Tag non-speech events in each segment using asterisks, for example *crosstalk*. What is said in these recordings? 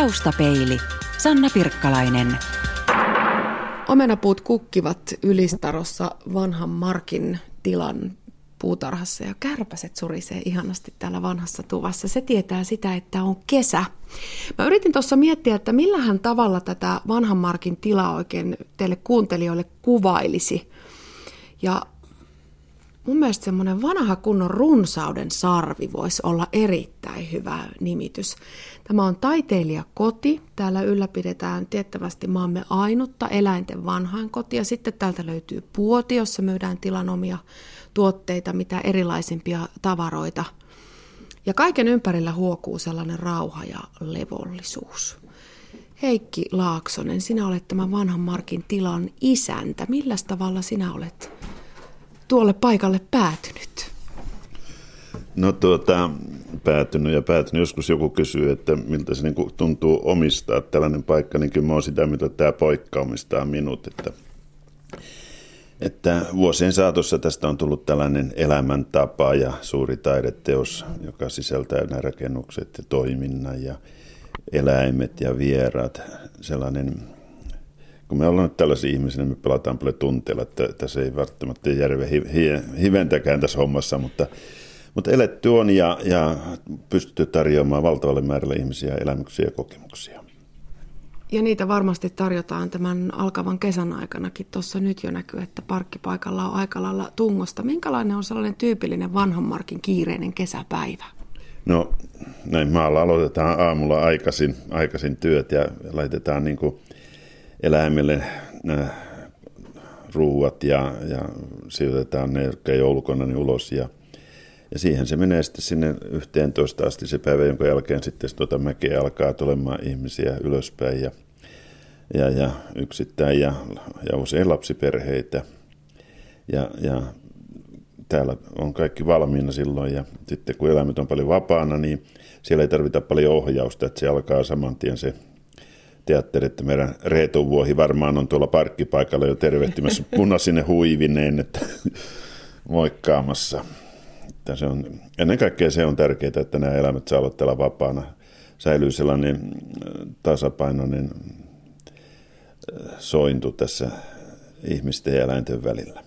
Taustapeili. Sanna Pirkkalainen. Omenapuut kukkivat Ylistarossa vanhan Markin tilan puutarhassa ja kärpäset surisee ihanasti täällä vanhassa tuvassa. Se tietää sitä, että on kesä. Mä yritin tuossa miettiä, että millähän tavalla tätä vanhan Markin tilaa oikein teille kuuntelijoille kuvailisi. Ja mun mielestä semmoinen vanha kunnon runsauden sarvi voisi olla erittäin hyvä nimitys. Tämä on taiteilijakoti. Täällä ylläpidetään tiettävästi maamme ainutta eläinten vanhainkoti. Ja sitten täältä löytyy puoti, jossa myydään tilan omia tuotteita, mitä erilaisimpia tavaroita. Ja kaiken ympärillä huokuu sellainen rauha ja levollisuus. Heikki Laaksonen, sinä olet tämän vanhan Markin tilan isäntä. Millä tavalla sinä olet tuolle paikalle päätynyt? No tuota, päätynyt ja päätynyt. Joskus joku kysyy, että miltä se niin tuntuu omistaa tällainen paikka, niin kyllä mä oon sitä, mitä tämä poikka omistaa minut. Että, että vuosien saatossa tästä on tullut tällainen elämäntapa ja suuri taideteos, joka sisältää nämä rakennukset ja toiminnan ja eläimet ja vieraat. Sellainen kun me ollaan nyt tällaisia ihmisiä, niin me pelataan paljon tunteilla, että tässä ei välttämättä järve hiventäkään tässä hommassa, mutta, mutta eletty on ja, ja pystytty tarjoamaan valtavalle määrälle ihmisiä elämyksiä ja kokemuksia. Ja niitä varmasti tarjotaan tämän alkavan kesän aikanakin. Tuossa nyt jo näkyy, että parkkipaikalla on aika lailla tungosta. Minkälainen on sellainen tyypillinen vanhan markin kiireinen kesäpäivä? No näin maalla aloitetaan aamulla aikaisin, aikaisin työt ja laitetaan niin kuin eläimille ruuat ja, ja sijoitetaan ne, jotka ei ulkona, niin ulos. Ja, ja siihen se menee sitten sinne 11 asti se päivä, jonka jälkeen sitten tuota mäkeä alkaa tulemaan ihmisiä ylöspäin ja, ja, ja yksittäin ja, ja usein lapsiperheitä. Ja, ja täällä on kaikki valmiina silloin ja sitten kun eläimet on paljon vapaana, niin siellä ei tarvita paljon ohjausta, että se alkaa saman tien se teatteri, että meidän Reetu Vuohi varmaan on tuolla parkkipaikalla jo tervehtimässä *laughs* punaisine huivineen, että *laughs* moikkaamassa. Että se on, ennen kaikkea se on tärkeää, että nämä elämät saavat täällä vapaana. Säilyy sellainen äh, tasapainoinen äh, sointu tässä ihmisten ja eläinten välillä.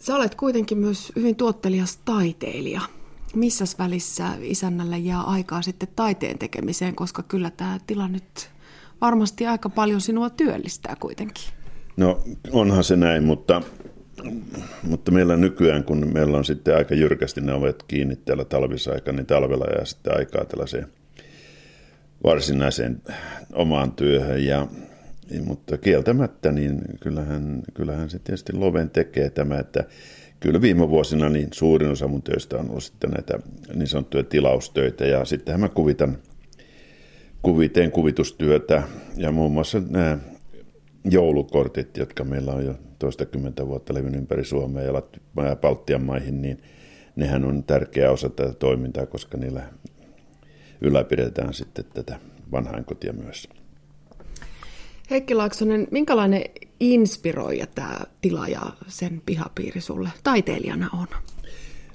Sä olet kuitenkin myös hyvin tuottelias taiteilija missä välissä isännällä jää aikaa sitten taiteen tekemiseen, koska kyllä tämä tila nyt varmasti aika paljon sinua työllistää kuitenkin. No onhan se näin, mutta, mutta meillä nykyään, kun meillä on sitten aika jyrkästi ne ovet kiinni täällä talvisaika, niin talvella jää sitten aikaa tällaiseen varsinaiseen omaan työhön. Ja, mutta kieltämättä, niin kyllähän, kyllähän se tietysti loven tekee tämä, että kyllä viime vuosina niin suurin osa mun töistä on ollut sitten näitä niin sanottuja tilaustöitä ja sittenhän mä kuvitan, kuviteen kuvitustyötä ja muun muassa nämä joulukortit, jotka meillä on jo toistakymmentä vuotta levinnyt ympäri Suomea ja Baltian maihin, niin nehän on tärkeä osa tätä toimintaa, koska niillä ylläpidetään sitten tätä vanhainkotia myös. Heikki Laaksonen, minkälainen inspiroija tämä tila ja sen pihapiiri sulle taiteilijana on?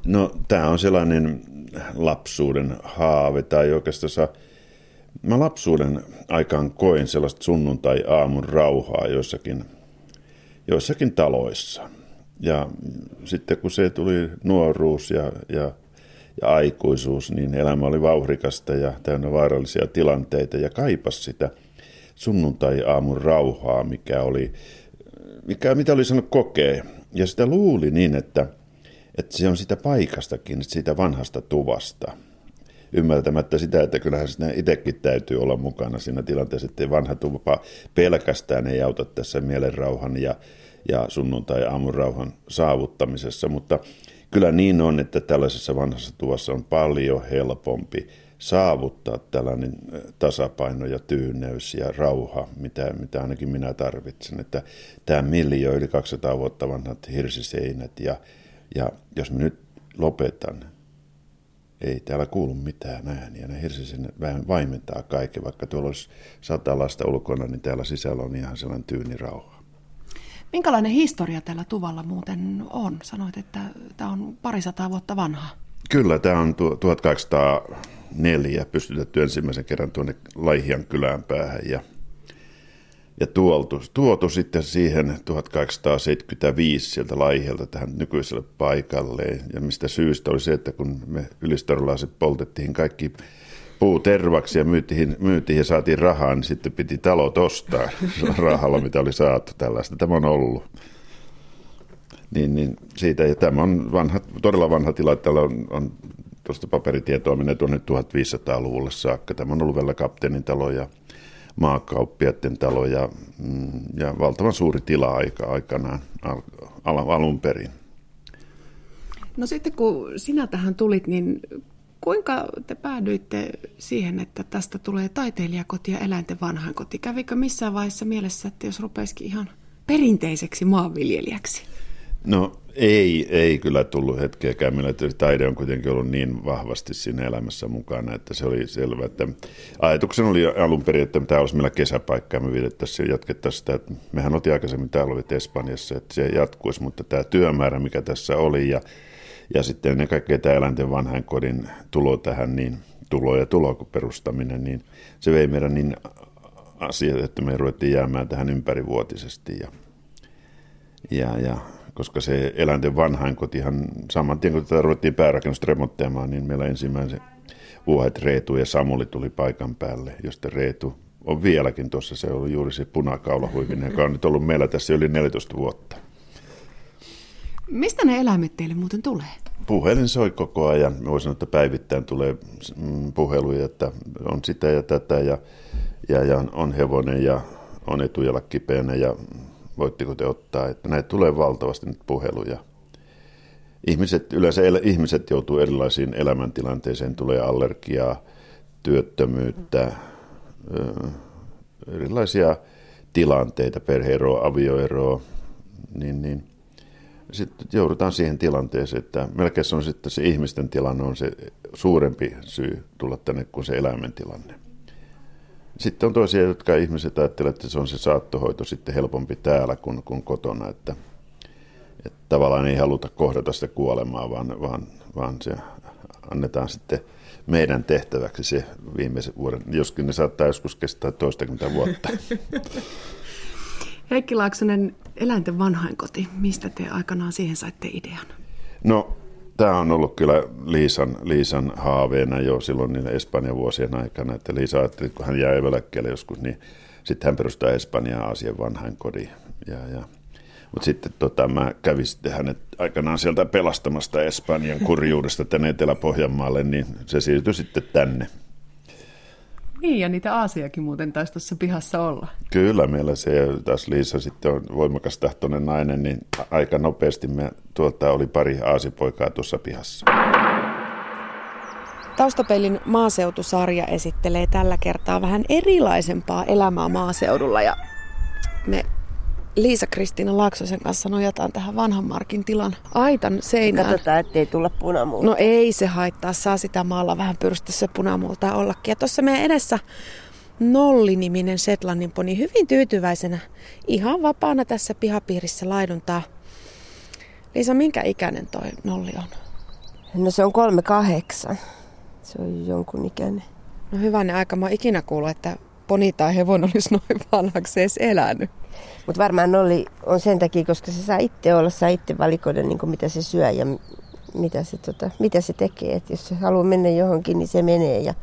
No tämä on sellainen lapsuuden haave tai oikeastaan mä lapsuuden aikaan koin sellaista sunnuntai-aamun rauhaa joissakin, joissakin taloissa. Ja sitten kun se tuli nuoruus ja, ja, ja aikuisuus, niin elämä oli vauhrikasta ja täynnä vaarallisia tilanteita ja kaipas sitä – sunnuntai-aamun rauhaa, mikä oli, mikä, mitä oli sanonut kokee. Ja sitä luuli niin, että, että se on sitä paikastakin, siitä vanhasta tuvasta. Ymmärtämättä sitä, että kyllähän sitä itsekin täytyy olla mukana siinä tilanteessa, että vanha tuva pelkästään ei auta tässä mielenrauhan ja, ja sunnuntai-aamun rauhan saavuttamisessa, mutta kyllä niin on, että tällaisessa vanhassa tuvassa on paljon helpompi saavuttaa tällainen tasapaino ja tyyneys ja rauha, mitä, mitä ainakin minä tarvitsen. Että tämä miljo yli 200 vuotta vanhat hirsiseinät ja, ja jos mä nyt lopetan, ei täällä kuulu mitään ääniä. Ne hirsiseinät vähän vaimentaa kaiken, vaikka tuolla olisi sata lasta ulkona, niin täällä sisällä on ihan sellainen tyyni rauha. Minkälainen historia tällä tuvalla muuten on? Sanoit, että tämä on parisataa vuotta vanha. Kyllä, tämä on 1800 neljä pystytetty ensimmäisen kerran tuonne Laihian kylään päähän ja, ja tuotu, tuotu sitten siihen 1875 sieltä Laihialta tähän nykyiselle paikalle. Ja mistä syystä oli se, että kun me ylistorolaiset poltettiin kaikki puu tervaksi ja myytiin, myytiin ja saatiin rahaa, niin sitten piti talot ostaa *laughs* rahalla, mitä oli saatu tällaista. Tämä on ollut. Niin, niin siitä, ja tämä on vanha, todella vanha tila, täällä on, on tuosta paperitietoa menee tuonne 1500-luvulle saakka. Tämä on ollut vielä kapteenin talo ja maakauppiaiden talo ja, mm, ja valtavan suuri tila aika, aikanaan al, al, alun perin. No sitten kun sinä tähän tulit, niin kuinka te päädyitte siihen, että tästä tulee taiteilijakoti ja eläinten vanhainkoti? Kävikö missään vaiheessa mielessä, että jos rupeisikin ihan perinteiseksi maanviljelijäksi? No ei, ei kyllä tullut hetkeäkään. Meillä taide on kuitenkin ollut niin vahvasti siinä elämässä mukana, että se oli selvä. Että ajatuksen oli alun perin, että tämä olisi meillä kesäpaikka ja me vietettäisiin ja jatkettaisiin sitä. Että mehän oltiin aikaisemmin täällä olit Espanjassa, että se jatkuisi, mutta tämä työmäärä, mikä tässä oli ja, ja sitten ennen kaikkea tämä eläinten vanhainkodin tulo tähän, niin tulo ja tulo perustaminen, niin se vei meidän niin asiat, että me ruvettiin jäämään tähän ympärivuotisesti ja, ja, ja koska se eläinten vanhainkotihan saman tien kun tätä ruvettiin päärakennusta niin meillä ensimmäisen vuodet Reetu ja Samuli tuli paikan päälle, josta Reetu on vieläkin tuossa, se on juuri se punakaulahuivinen, joka on nyt ollut meillä tässä yli 14 vuotta. Mistä ne eläimet teille muuten tulee? Puhelin soi koko ajan. Mä voisin sanoa, että päivittäin tulee mm, puheluja, että on sitä ja tätä ja, ja, ja on hevonen ja on etujalla kipeänä ja voitteko te ottaa, että näitä tulee valtavasti nyt puheluja. Ihmiset, yleensä el, ihmiset joutuu erilaisiin elämäntilanteisiin, tulee allergiaa, työttömyyttä, ö, erilaisia tilanteita, perheeroa, avioeroa, niin, niin sitten joudutaan siihen tilanteeseen, että melkein se on sitten se ihmisten tilanne on se suurempi syy tulla tänne kuin se eläimen tilanne. Sitten on toisia, jotka ihmiset ajattelevat, että se on se saattohoito sitten helpompi täällä kuin, kuin kotona, että, että tavallaan ei haluta kohdata sitä kuolemaa, vaan, vaan, vaan se annetaan sitten meidän tehtäväksi se viimeisen vuoden, joskin ne saattaa joskus kestää toistakymmentä vuotta. *laughs* Heikki Laaksonen, eläinten vanhainkoti, mistä te aikanaan siihen saitte idean? No tämä on ollut kyllä Liisan, Liisan haaveena jo silloin niillä Espanjan vuosien aikana, että Liisa ajatteli, kun hän jäi eläkkeelle joskus, niin sitten hän perustaa Espanjaa Aasian vanhain kodin. Ja, ja. Mutta sitten tota, mä kävin sitten hänet aikanaan sieltä pelastamasta Espanjan kurjuudesta tänne Etelä-Pohjanmaalle, niin se siirtyi sitten tänne. Niin, ja niitä aasiakin muuten taisi tuossa pihassa olla. Kyllä, meillä se, taas Liisa sitten on voimakas tahtoinen nainen, niin aika nopeasti me tuolta oli pari aasipoikaa tuossa pihassa. Taustapelin maaseutusarja esittelee tällä kertaa vähän erilaisempaa elämää maaseudulla ja me Liisa-Kristiina Laaksosen kanssa nojataan tähän vanhan Markin tilan aitan seinään. Katsotaan, ettei tulla punamulta. No ei se haittaa, saa sitä maalla vähän pyrsty se punamulta ollakin. Ja tuossa meidän edessä Nolli-niminen Setlannin poni hyvin tyytyväisenä, ihan vapaana tässä pihapiirissä laiduntaa. Liisa, minkä ikäinen toi Nolli on? No se on kolme kahdeksan. Se on jonkun ikäinen. No hyvänen aika, mä oon ikinä kuullut, että poni tai hevon olisi noin vanhaksi edes elänyt. Mutta varmaan oli, on sen takia, koska se saa itse olla, saa itse valikoida niin mitä se syö ja mitä se, tota, mitä se tekee. Et jos se haluaa mennä johonkin, niin se menee ja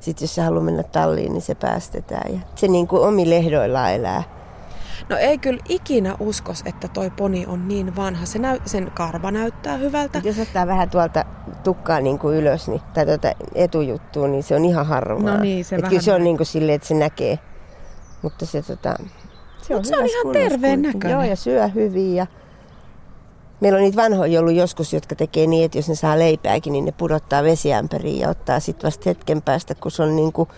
sitten jos se haluaa mennä talliin, niin se päästetään. Ja se niin kuin omi lehdoillaan elää. No ei kyllä ikinä uskos, että toi poni on niin vanha. Se näy, sen karva näyttää hyvältä. Jos ottaa vähän tuolta tukkaa niin kuin ylös niin, tai tuota etujuttua, niin se on ihan harvaa. No niin, se vähän... Kyllä se on niin kuin silleen, että se näkee. Mutta se, tota, se on, se on ihan terveen näköinen. Joo, ja syö hyvin. Ja... Meillä on niitä vanhoja ollut joskus, jotka tekee niin, että jos ne saa leipääkin, niin ne pudottaa vesiämpäriin ja ottaa sitten vasta hetken päästä, kun se on niin kuin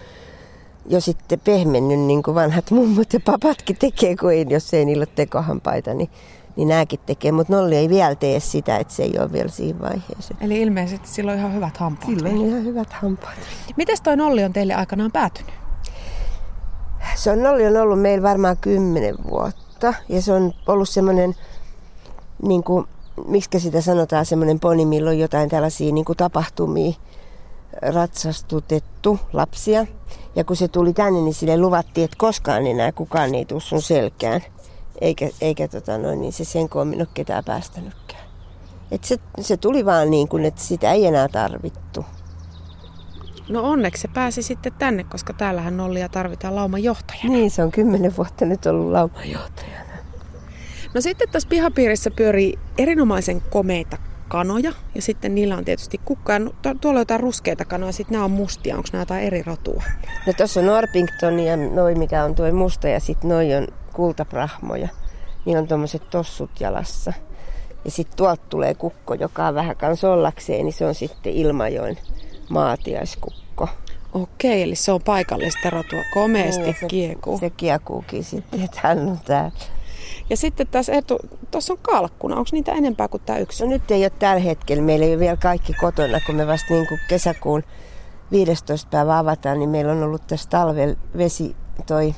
jo sitten pehmennyt, niin kuin vanhat *laughs* mummot ja papatkin tekee, kun ei, jos ei niillä ole tekohampaita, niin, niin nämäkin tekee. Mutta Nolli ei vielä tee sitä, että se ei ole vielä siinä vaiheessa. Eli ilmeisesti sillä on ihan hyvät hampaat. Sillä on ihan hyvät hampaat. Miten toi Nolli on teille aikanaan päätynyt? Se on Nolli on ollut meillä varmaan kymmenen vuotta. Ja se on ollut semmoinen, niin kuin, miksi sitä sanotaan, semmoinen poni, milloin jotain tällaisia niin kuin tapahtumia ratsastutettu lapsia. Ja kun se tuli tänne, niin sille luvattiin, että koskaan enää kukaan ei tule sun selkään. Eikä, eikä tota noin, niin se sen koommin ole ketään päästänytkään. Et se, se tuli vaan niin kuin, että sitä ei enää tarvittu. No onneksi se pääsi sitten tänne, koska täällähän Nollia tarvitaan lauman johtajana. Niin, se on kymmenen vuotta nyt ollut lauman johtajana. No sitten tässä pihapiirissä pyörii erinomaisen komeita kanoja ja sitten niillä on tietysti kukka. Ja tuolla on jotain ruskeita kanoja, sitten nämä on mustia. Onko nämä jotain eri rotua? No tuossa on Norpington ja noi mikä on tuo musta ja sitten noi on kultaprahmoja. Niillä on tuommoiset tossut jalassa. Ja sitten tuolta tulee kukko, joka on vähän kans ollakseen, niin se on sitten Ilmajoen maatiaiskukko. Okei, eli se on paikallista rotua. Komeasti niin, se, kiekuu. Se kiekuukin sitten, että hän on täällä. Ja sitten tässä etu, tuossa on kalkkuna. Onko niitä enempää kuin tämä yksi? No nyt ei ole tällä hetkellä. Meillä ei ole vielä kaikki kotona, kun me vasta niin kuin kesäkuun 15. päivä avataan, niin meillä on ollut tässä talvel vesi, toi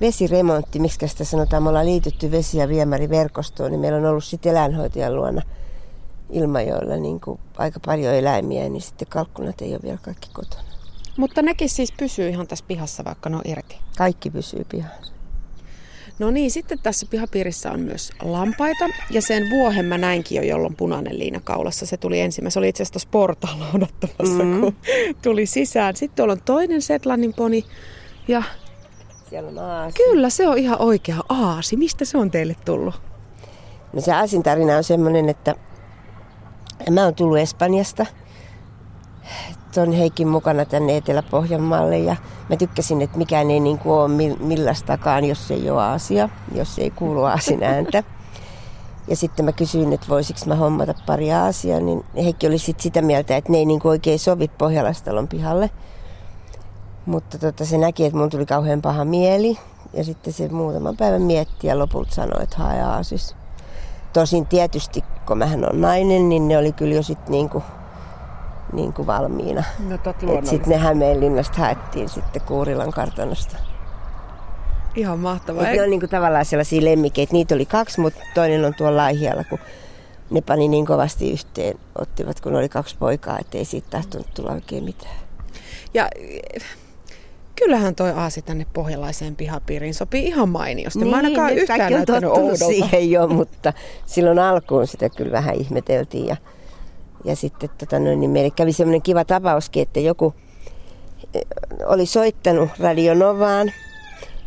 vesiremontti, miksi sitä sanotaan, me ollaan liitytty vesi- ja viemäriverkostoon, niin meillä on ollut sitten eläinhoitajan luona Ilmajoilla niin kuin aika paljon eläimiä, niin sitten kalkkunat ei ole vielä kaikki kotona. Mutta nekin siis pysyy ihan tässä pihassa, vaikka ne on irti. Kaikki pysyy pihassa. No niin, sitten tässä pihapiirissä on myös lampaita. Ja sen vuohen mä näinkin jo, jolloin punainen liina kaulassa. Se tuli ensimmäisenä. Se oli itse asiassa tuossa portaalla odottamassa, mm. kun tuli sisään. Sitten tuolla on toinen Setlannin poni. Ja siellä on aasi. Kyllä, se on ihan oikea aasi. Mistä se on teille tullut? No se aasin tarina on semmoinen, että mä oon tullut Espanjasta ton Heikin mukana tänne Etelä-Pohjanmaalle ja mä tykkäsin, että mikään ei niin kuin ole millaistakaan, jos ei ole asia, jos ei kuulu aasin ääntä. Ja sitten mä kysyin, että voisiko mä hommata pari aasia, niin Heikki oli sit sitä mieltä, että ne ei niin kuin oikein sovi Pohjalastalon pihalle. Mutta tota, se näki, että mun tuli kauhean paha mieli. Ja sitten se muutaman päivän mietti ja lopulta sanoi, että hae aasis. Tosin tietysti, kun mähän on nainen, niin ne oli kyllä jo sitten niin kuin, niin kuin valmiina. No sitten ne Hämeenlinnasta haettiin sitten Kuurilan kartanosta. Ihan mahtavaa. Et ne on niin kuin tavallaan sellaisia lemmikeitä. Niitä oli kaksi, mutta toinen on tuolla Laihialla, kun ne pani niin kovasti yhteen, ottivat, kun oli kaksi poikaa, ettei siitä tahtonut tulla oikein mitään. Ja kyllähän toi aasi tänne pohjalaiseen pihapiiriin sopii ihan mainiosti. Niin, Mä ainakaan yhtään näyttänyt oudolta. siihen jo, mutta silloin alkuun sitä kyllä vähän ihmeteltiin. Ja, ja sitten tota, no, niin meille kävi semmoinen kiva tapauskin, että joku eh, oli soittanut Radio Novaan,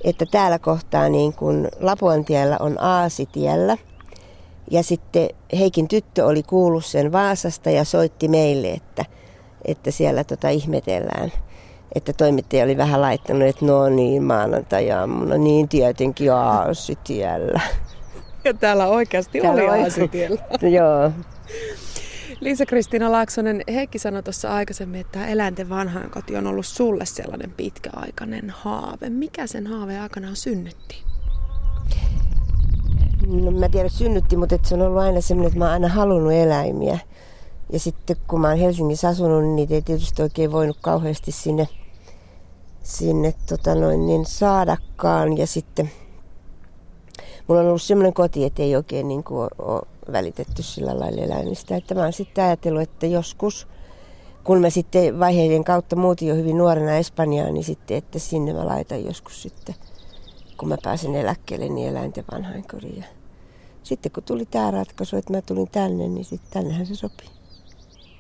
että täällä kohtaa niin kuin Lapuantiellä on Aasitiellä. Ja sitten Heikin tyttö oli kuullut sen Vaasasta ja soitti meille, että, että siellä tota ihmetellään – että toimittaja oli vähän laittanut, että no niin, maanantai-aamuna, niin tietenkin aasitiellä. Ja täällä oikeasti täällä oli aasitiellä. *laughs* Joo. Liisa-Kristiina Laaksonen, Heikki sanoi tuossa aikaisemmin, että tämä eläinten vanhainkoti on ollut sulle sellainen pitkäaikainen haave. Mikä sen haaveen aikanaan synnytti? No mä tiedän synnytti, mutta se on ollut aina semmoinen, että mä oon aina halunnut eläimiä. Ja sitten kun mä oon Helsingissä asunut, niin ei tietysti oikein voinut kauheasti sinne sinne tota noin, niin saadakaan. Ja sitten mulla on ollut semmoinen koti, että ei oikein niin kuin ole välitetty sillä lailla eläimistä. Että mä oon sitten ajatellut, että joskus, kun mä sitten vaiheiden kautta muutin jo hyvin nuorena Espanjaan, niin sitten, että sinne mä laitan joskus sitten, kun mä pääsen eläkkeelle, niin eläinten vanhainkodin. Ja sitten kun tuli tämä ratkaisu, että mä tulin tänne, niin sitten tännehän se sopii.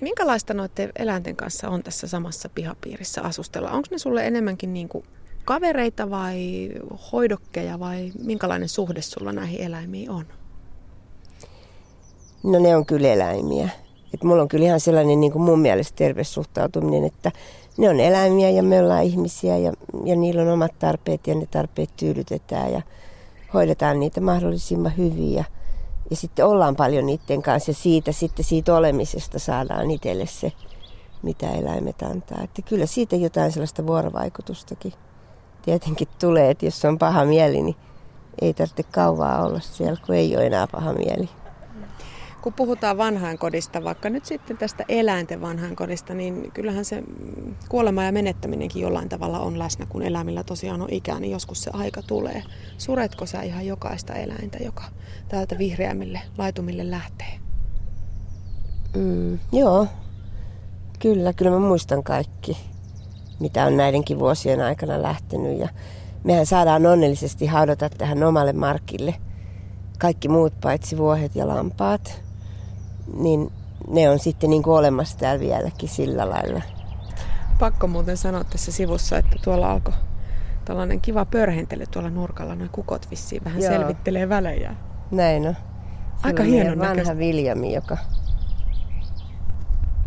Minkälaista noiden eläinten kanssa on tässä samassa pihapiirissä asustella? Onko ne sulle enemmänkin niin kuin kavereita vai hoidokkeja vai minkälainen suhde sulla näihin eläimiin on? No ne on kyllä eläimiä. Et mulla on kyllä ihan sellainen niin kuin mun mielestä terve suhtautuminen, että ne on eläimiä ja me ollaan ihmisiä ja, ja niillä on omat tarpeet ja ne tarpeet tyydytetään ja hoidetaan niitä mahdollisimman hyvin. Ja, ja sitten ollaan paljon niiden kanssa ja siitä, sitten siitä olemisesta saadaan itselle se, mitä eläimet antaa. Että kyllä siitä jotain sellaista vuorovaikutustakin tietenkin tulee, että jos on paha mieli, niin ei tarvitse kauaa olla siellä, kun ei ole enää paha mieli kun puhutaan vanhainkodista, vaikka nyt sitten tästä eläinten vanhainkodista, niin kyllähän se kuolema ja menettäminenkin jollain tavalla on läsnä, kun eläimillä tosiaan on ikää, niin joskus se aika tulee. Suretko sä ihan jokaista eläintä, joka täältä vihreämmille laitumille lähtee? Mm, joo, Kyllä, kyllä mä muistan kaikki, mitä on näidenkin vuosien aikana lähtenyt. Ja mehän saadaan onnellisesti haudata tähän omalle markille kaikki muut paitsi vuohet ja lampaat. Niin ne on sitten niin kuin olemassa täällä vieläkin sillä lailla. Pakko muuten sanoa tässä sivussa, että tuolla alkoi tällainen kiva pörhentely tuolla nurkalla. Noin kukot vissiin vähän Joo. selvittelee välejä. Näin on. Aika meidän vanha näköistä. Viljami, joka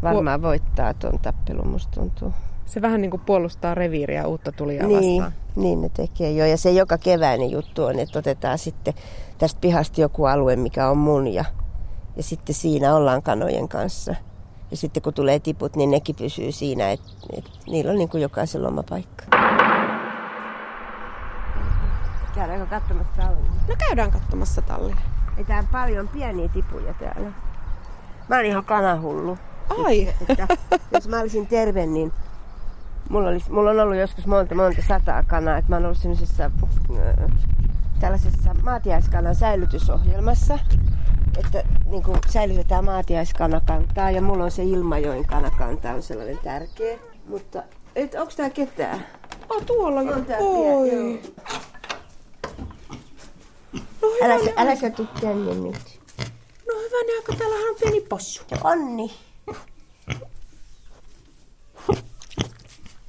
varmaan voittaa tuon tappelun, musta tuntuu. Se vähän niin kuin puolustaa reviiriä uutta tulijaa Niin, vastaan. niin ne tekee jo. Ja se joka keväinen juttu on, että otetaan sitten tästä pihasta joku alue, mikä on mun. Ja, ja sitten siinä ollaan kanojen kanssa. Ja sitten kun tulee tiput, niin nekin pysyy siinä, että että niillä on niin kuin jokaisella oma paikka. Käydäänkö katsomassa tallia? No käydään katsomassa tallia. Ei tää on paljon pieniä tipuja täällä. Mä oon ihan kanahullu. Ai, Että jos mä olisin terve, niin mulla, olisi, mulla on ollut joskus monta, monta sataa kanaa. Että mä oon ollut sellaisessa äh, tällaisessa maatiaiskanan säilytysohjelmassa. Että niin kuin säilytetään maatiaiskanakantaa ja mulla on se Ilmajoen kanakanta on sellainen tärkeä. Mutta et, onks tää ketään? oh, tuolla jo. On tää Oi. No hyvä, Älä, sä- älä sä tuu tänne nyt. no hyvä, aika täällähän on pieni possu. Onni.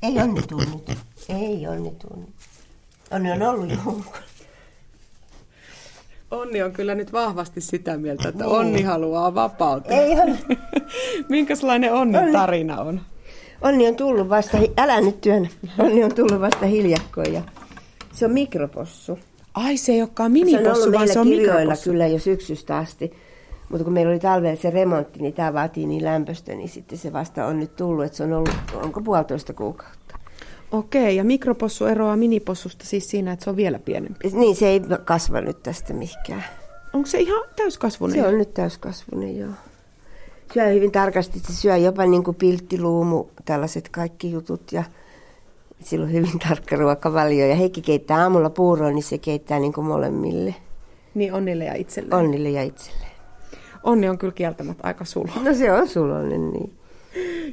Ei Onni tuu nyt. Ei Onni tuu nyt. Onni on ollut jonkun. Onni on kyllä nyt vahvasti sitä mieltä, että Niin. Onni haluaa vapautua. Ei Onni. *laughs* Minkälainen Onnin tarina on? Onni on tullut vasta, älä nyt työn. Onni on tullut vasta hiljakkoin ja se on mikropossu. Ai se ei olekaan Se on minipossu, ollut vaan se on mikropossu. kyllä jo syksystä asti. Mutta kun meillä oli talvella se remontti, niin tämä vaatii niin lämpöstä, niin sitten se vasta on nyt tullut, että se on ollut, onko puolitoista kuukautta. Okei, ja mikropossu eroaa minipossusta siis siinä, että se on vielä pienempi. Niin, se ei kasva nyt tästä mihinkään. Onko se ihan täyskasvunen? Se on nyt täyskasvunen, joo. Syö hyvin tarkasti, se syö jopa niin kuin pilttiluumu, tällaiset kaikki jutut ja sillä on hyvin *laughs* tarkka ruokavalio. Ja Heikki keittää aamulla puuroa, niin se keittää niin kuin molemmille, Niin Onnille ja itselleen. Onnille ja itselleen. Onni on kyllä kieltämättä aika sulo. No se on sulonen, niin.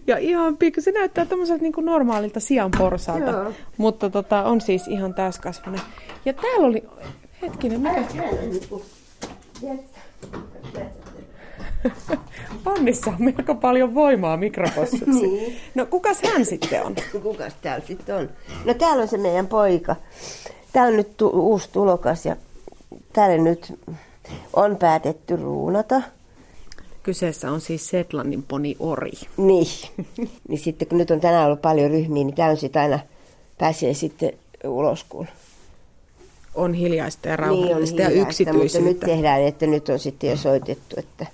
Ja ihan pikku, se näyttää tämmöiseltä niin kuin normaalilta sian porsalta, Joo. mutta tota, on siis ihan täyskasvunen. Ja täällä oli, hetkinen, mikä *laughs* Onnissa on melko paljon voimaa mikropossuksi. Niin. No kukas hän sitten on? No Kukas täällä sitten on? No täällä on se meidän poika. Tämä on nyt tu- uusi tulokas ja täällä nyt on päätetty ruunata. Kyseessä on siis Setlannin poni Ori. Niin. niin sitten kun nyt on tänään ollut paljon ryhmiä, niin tämä on sitten aina, pääsee sitten ulos, kun On hiljaista ja niin on rauhallista ja hiljaista, Mutta nyt yksityisyyttä. tehdään, että nyt on sitten jo soitettu, että,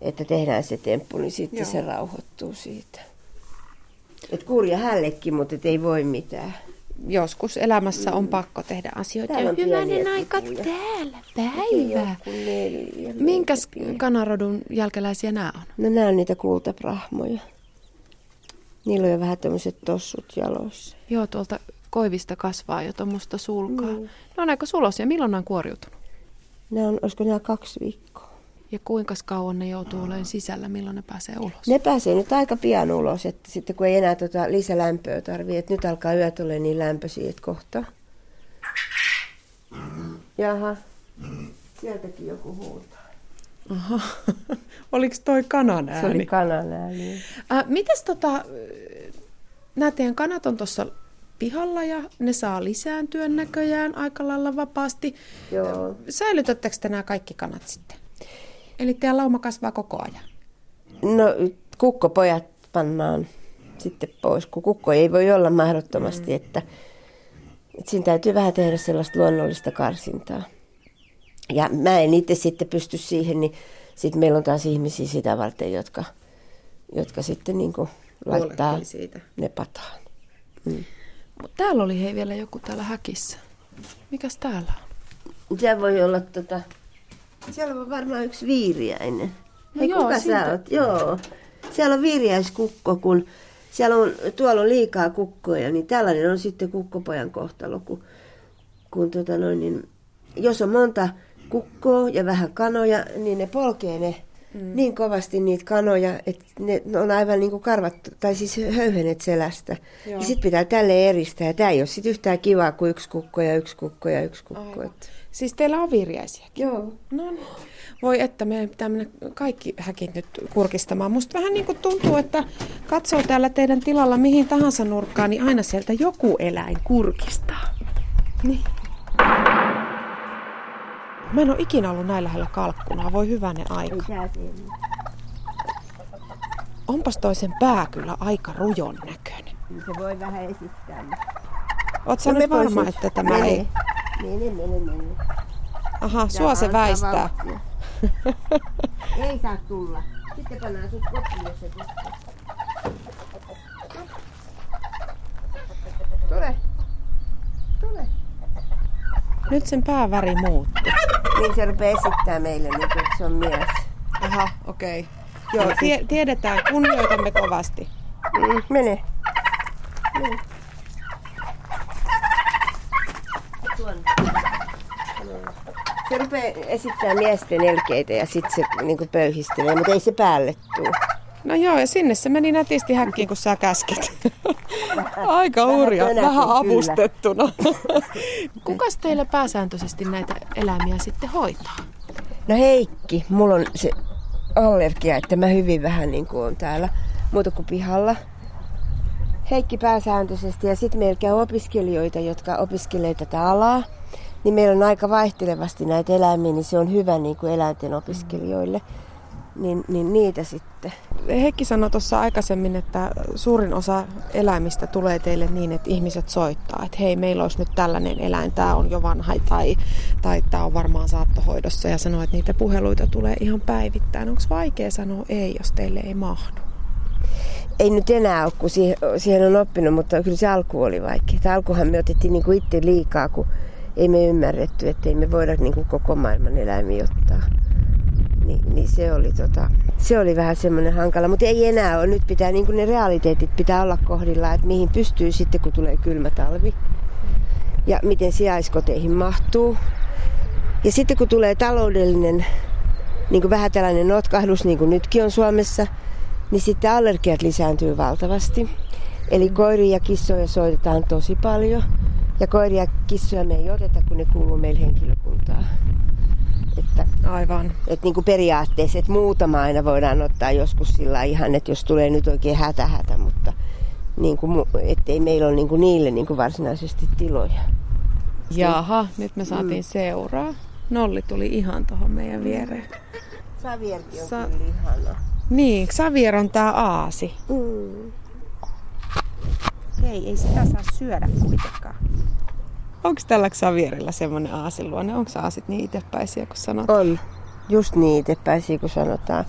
että tehdään se temppu, niin sitten Joo. se rauhoittuu siitä. Et kurja hällekin, mutta et ei voi mitään. Joskus elämässä on pakko tehdä asioita. Täällä on Hyvänen pieniä aika tipuja. täällä, Ei päivä. Minkäs kanarodun jälkeläisiä nämä on? No nämä on niitä kultaprahmoja. Niillä on jo vähän tämmöiset tossut jaloissa. Joo, tuolta koivista kasvaa jo tuommoista sulkaa. Mm. Ne on aika sulosia. Milloin ne on kuoriutunut? Nämä on, olisiko nämä kaksi viikkoa? Ja kuinka kauan ne joutuu olemaan sisällä, milloin ne pääsee ulos? Ne pääsee nyt aika pian ulos, että sitten kun ei enää tota lisälämpöä tarvii, että nyt alkaa yöt olla niin lämpöisiä, että kohta. Jaha, sieltäkin joku huutaa. Aha. *laughs* Oliko toi kanan Se oli ääni? kanan ääni. Äh, mites tota, nämä teidän kanat on tuossa pihalla ja ne saa lisääntyä näköjään aika lailla vapaasti. Joo. Säilytättekö te nämä kaikki kanat sitten? Eli teidän lauma kasvaa koko ajan? No kukkopojat pannaan sitten pois, kun kukko ei voi olla mahdottomasti, mm. että, että siinä täytyy vähän tehdä sellaista luonnollista karsintaa. Ja mä en itse sitten pysty siihen, niin sitten meillä on taas ihmisiä sitä varten, jotka, jotka sitten niin kuin laittaa siitä. ne pataan. Mut täällä oli hei vielä joku täällä häkissä. Mikäs täällä on? Se voi olla tota... Siellä on varmaan yksi viiriäinen. No Hei, joo, kuka siltä- sä oot? Joo. Siellä on viiriäiskukko, kun siellä on, tuolla on liikaa kukkoja, niin tällainen on sitten kukkopojan kohtalo, kun, kun tota noin, niin, jos on monta kukkoa ja vähän kanoja, niin ne polkee ne mm. niin kovasti niitä kanoja, että ne on aivan niin kuin karvat, tai siis höyhenet selästä. Joo. Ja sitten pitää tälle eristää. Ja tämä ei ole sitten yhtään kivaa kuin yksi kukko ja yksi kukko ja yksi kukko. Aivan. Siis teillä on virjäisiäkin? Joo. No niin. Voi että meidän pitää mennä kaikki häkit nyt kurkistamaan. Musta vähän niin kuin tuntuu, että katsoo täällä teidän tilalla mihin tahansa nurkkaan, niin aina sieltä joku eläin kurkistaa. Niin. Mä en ole ikinä ollut näin lähellä kalkkunaa. Voi hyvänen aika. Onpas toisen pää kyllä aika rujon näköinen. Se voi vähän esittää. Oot sä no nyt varma, että tämä ei... Mene, mene, mene. Aha, sua se väistää. *laughs* ei saa tulla. Sitten pannaan sut kotiin, jos se Tule. Tule. Nyt sen pääväri muuttuu. Niin se rupeaa esittää meille nyt, että se on mies. Aha, okei. Okay. Joo, tie- tiedetään, kunnioitamme kovasti. Mm. Mene. Se rupeaa esittää miesten elkeitä ja sitten se niin pöyhistelee, mutta ei se päälle tule. No joo, ja sinne se meni nätisti häkkiin, kun sä käskit. *laughs* Aika hurja, vähän, vähän avustettuna. *laughs* Kukas teillä pääsääntöisesti näitä eläimiä sitten hoitaa? No Heikki, mulla on se allergia, että mä hyvin vähän niin kuin on täällä muuta kuin pihalla. Heikki pääsääntöisesti ja sitten meillä opiskelijoita, jotka opiskelee tätä alaa. Niin meillä on aika vaihtelevasti näitä eläimiä, niin se on hyvä niin kuin eläinten opiskelijoille. Niin, niin niitä sitten. Heikki sanoi tuossa aikaisemmin, että suurin osa eläimistä tulee teille niin, että ihmiset soittaa, että hei, meillä olisi nyt tällainen eläin, tämä on jo vanha tai, tai tämä on varmaan saattohoidossa ja sanoo, että niitä puheluita tulee ihan päivittäin. Onko vaikea sanoa ei, jos teille ei mahdu? Ei nyt enää ole, kun siihen, siihen on oppinut, mutta kyllä se alku oli vaikea. Alkuhan me otettiin niin kuin itse liikaa, kun ei me ymmärretty, että ei me voida niin kuin koko maailman eläimiä ottaa niin, niin se, oli tota, se oli vähän semmoinen hankala. Mutta ei enää ole. Nyt pitää niin ne realiteetit pitää olla kohdilla, että mihin pystyy sitten, kun tulee kylmä talvi. Ja miten sijaiskoteihin mahtuu. Ja sitten kun tulee taloudellinen niin kuin vähän tällainen notkahdus, niin kuin nytkin on Suomessa, niin sitten allergiat lisääntyy valtavasti. Eli koiria ja kissoja soitetaan tosi paljon. Ja koiria ja kissoja me ei oteta, kun ne kuuluu meille henkilökuntaan. Että, Aivan. Että niin kuin periaatteessa, että muutama aina voidaan ottaa joskus sillä ihan, että jos tulee nyt oikein hätä hätä, mutta niin kuin, ettei meillä ole niin kuin niille niin kuin varsinaisesti tiloja. Jaha, nyt me saatiin mm. seuraa. Nolli tuli ihan tuohon meidän viereen. Savierkin on Sa- kyllä ihana. Niin, Savier on tää aasi. Mm. Hei, ei sitä saa syödä kuitenkaan. Onko tällä Xavierilla semmoinen aasiluonne? Onko aasit niin itsepäisiä kuin sanotaan? On. Just niin itsepäisiä kuin sanotaan.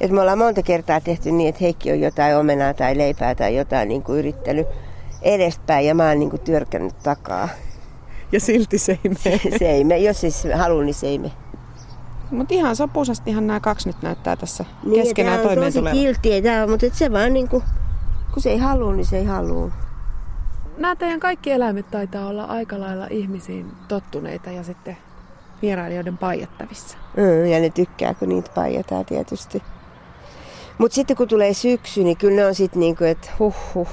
Et me ollaan monta kertaa tehty niin, että Heikki on jotain omenaa tai leipää tai jotain niin kuin yrittänyt edespäin ja mä oon niin kuin työrkännyt takaa. Ja silti se ei mene. *laughs* Se, ei mene. Jos siis haluaa, niin se ei mene. Mutta ihan sopusastihan nämä kaksi nyt näyttää tässä niin, keskenään toimeen tulevan. Niin, tosi kiltiä, mutta se vaan niin kuin, kun se ei halua, niin se ei halua nämä teidän kaikki eläimet taitaa olla aika lailla ihmisiin tottuneita ja sitten vierailijoiden paijattavissa. Mm, ja ne tykkää, kun niitä paijataan tietysti. Mutta sitten kun tulee syksy, niin kyllä ne on sitten niinku, että huh huh.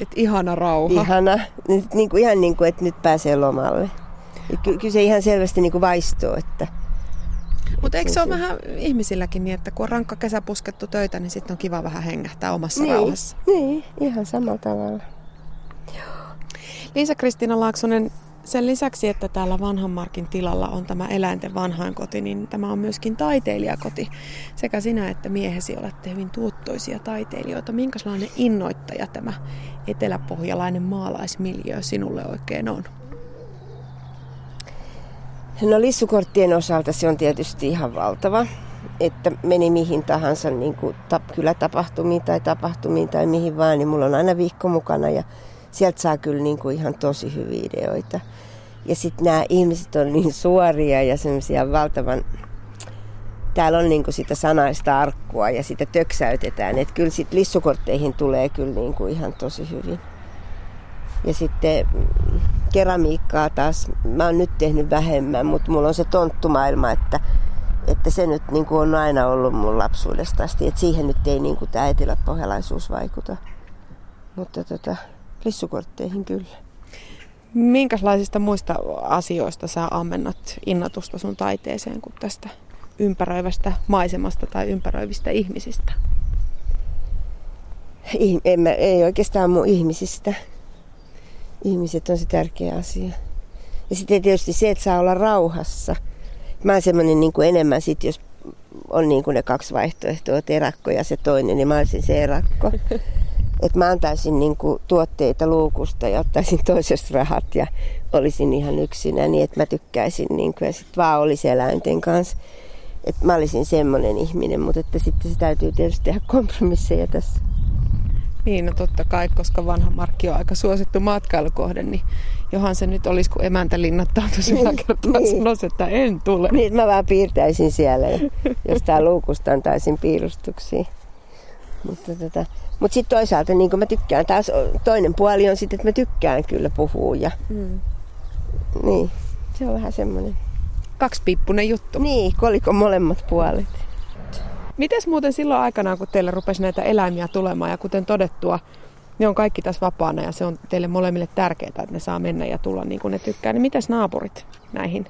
Et ihana rauha. Ihana. Nyt, niinku, ihan niin kuin, että nyt pääsee lomalle. Ky- kyllä se ihan selvästi niinku vaistoo, että... Mutta eikö se ole vähän ihmisilläkin niin, että kun on rankka kesä puskettu töitä, niin sitten on kiva vähän hengähtää omassa niin, rauhassa? Niin, ihan samalla tavalla. Liisa-Kristiina Laaksonen, sen lisäksi, että täällä Vanhanmarkin tilalla on tämä eläinten vanhainkoti, niin tämä on myöskin taiteilijakoti. Sekä sinä että miehesi olette hyvin tuottoisia taiteilijoita. Minkälainen innoittaja tämä eteläpohjalainen maalaismiljö sinulle oikein on? No lissukorttien osalta se on tietysti ihan valtava, että meni mihin tahansa niin kuin tap, kyllä tapahtumiin tai tapahtumiin tai mihin vaan, niin mulla on aina viikko mukana ja sieltä saa kyllä niin kuin ihan tosi hyviä ideoita. Ja sitten nämä ihmiset on niin suoria ja semmoisia valtavan... Täällä on niin kuin sitä sanaista arkkua ja sitä töksäytetään. Että kyllä sitten lissukortteihin tulee kyllä niin kuin ihan tosi hyvin. Ja sitten keramiikkaa taas, mä oon nyt tehnyt vähemmän, mutta mulla on se tonttumaailma, että Että se nyt niin kuin on aina ollut mun lapsuudesta asti, että siihen nyt ei niin kuin tämä eteläpohjalaisuus vaikuta. Mutta tota, lissukortteihin kyllä. Minkälaisista muista asioista sä ammennat innotusta sun taiteeseen kuin tästä ympäröivästä maisemasta tai ympäröivistä ihmisistä? En mä, ei oikeastaan mun ihmisistä. Ihmiset on se tärkeä asia. Ja sitten tietysti se, että saa olla rauhassa. Mä oon semmoinen niin kuin enemmän sit, jos on niin kuin ne kaksi vaihtoehtoa, terakko ja se toinen, niin mä olisin se erakko. *laughs* Että mä antaisin niin kuin tuotteita luukusta ja ottaisin toisesta rahat ja olisin ihan yksinä niin, että mä tykkäisin niin kuin, ja sitten vaan olisi eläinten kanssa. Että mä olisin semmoinen ihminen, mutta että sitten se täytyy tietysti tehdä kompromisseja tässä. Niin, no totta kai, koska vanha markki on aika suosittu matkailukohde, niin johan se nyt olisi, kun emäntä linnattautuisi niin, kertaa niin. sanoisi, että en tule. Niin, mä vaan piirtäisin siellä ja jostain luukusta antaisin piirustuksia. Mutta tota, mut sitten toisaalta niin mä tykkään, taas toinen puoli on sitten, että mä tykkään kyllä puhua. Ja, mm. Niin, se on vähän semmoinen. Kaksipiippunen juttu. Niin, koliko molemmat puolet. Mites muuten silloin aikanaan, kun teille rupesi näitä eläimiä tulemaan ja kuten todettua, ne on kaikki tässä vapaana ja se on teille molemmille tärkeää, että ne saa mennä ja tulla niin kuin ne tykkää. Niin mitäs naapurit näihin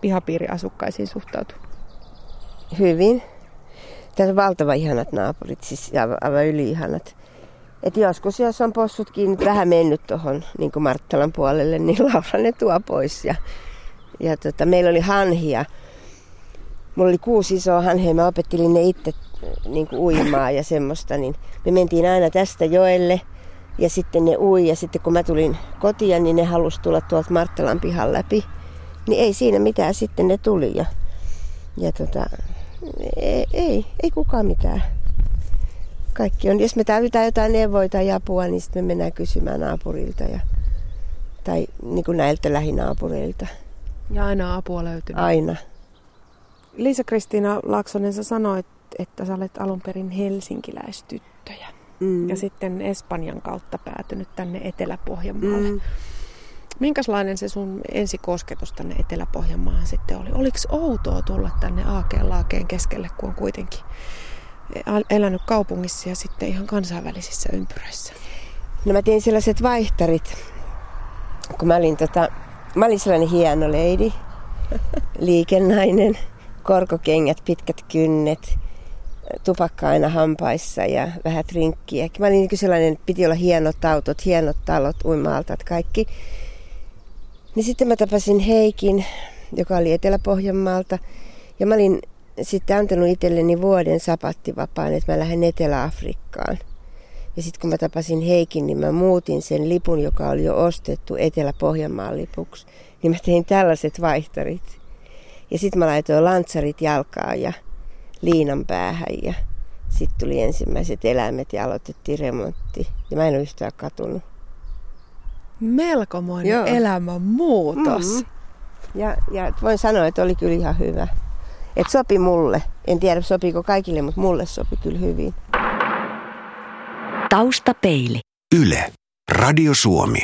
pihapiiriasukkaisiin suhtautuu? Hyvin. Tässä on valtava ihanat naapurit, siis aivan yli ihanat. Et joskus, jos on possutkin vähän mennyt tuohon niin Marttalan puolelle, niin *laughs* Laura ne tuo pois. Ja, ja tota, meillä oli hanhia mulla oli kuusi isoa hanhea, mä opettelin ne itse niin kuin uimaa ja semmoista, niin me mentiin aina tästä joelle ja sitten ne ui ja sitten kun mä tulin kotiin, niin ne halusi tulla tuolta Marttalan pihan läpi. Niin ei siinä mitään, sitten ne tuli ja, ja tota, ei, ei, ei kukaan mitään. Kaikki on. Jos me tarvitaan jotain neuvoja tai apua, niin sitten me mennään kysymään naapurilta ja, tai niin kuin näiltä lähinaapureilta. Ja aina apua löytyy. Aina. Liisa-Kristiina Laaksonen, sä sanoit, että sä olet alun perin helsinkiläistyttöjä. Mm. Ja sitten Espanjan kautta päätynyt tänne Etelä-Pohjanmaalle. Mm. Minkälainen se sun ensikosketus tänne Etelä-Pohjanmaahan sitten oli? Oliko outoa tulla tänne Aakeen laakeen keskelle, kun on kuitenkin elänyt kaupungissa ja sitten ihan kansainvälisissä ympyröissä? No mä tein sellaiset vaihtarit, kun mä olin, tota, mä olin sellainen hieno lady, *laughs* liikennainen korkokengät, pitkät kynnet, tupakka aina hampaissa ja vähän trinkkiä. Mä olin niin sellainen, piti olla hienot autot, hienot talot, uimaaltat, kaikki. Niin sitten mä tapasin Heikin, joka oli Etelä-Pohjanmaalta. Ja mä olin sitten antanut itselleni vuoden sapattivapaan, että mä lähden Etelä-Afrikkaan. Ja sitten kun mä tapasin Heikin, niin mä muutin sen lipun, joka oli jo ostettu Etelä-Pohjanmaan lipuksi. Niin mä tein tällaiset vaihtarit. Ja sitten mä laitoin lantsarit jalkaan ja liinan päähän ja sitten tuli ensimmäiset eläimet ja aloitettiin remontti. Ja mä en ole yhtään katunut. Melkomoinen Joo. elämänmuutos. Mm-hmm. Ja, ja voin sanoa, että oli kyllä ihan hyvä. Että sopi mulle. En tiedä sopiiko kaikille, mutta mulle sopi kyllä hyvin. Taustapeili. Yle. Radio Suomi.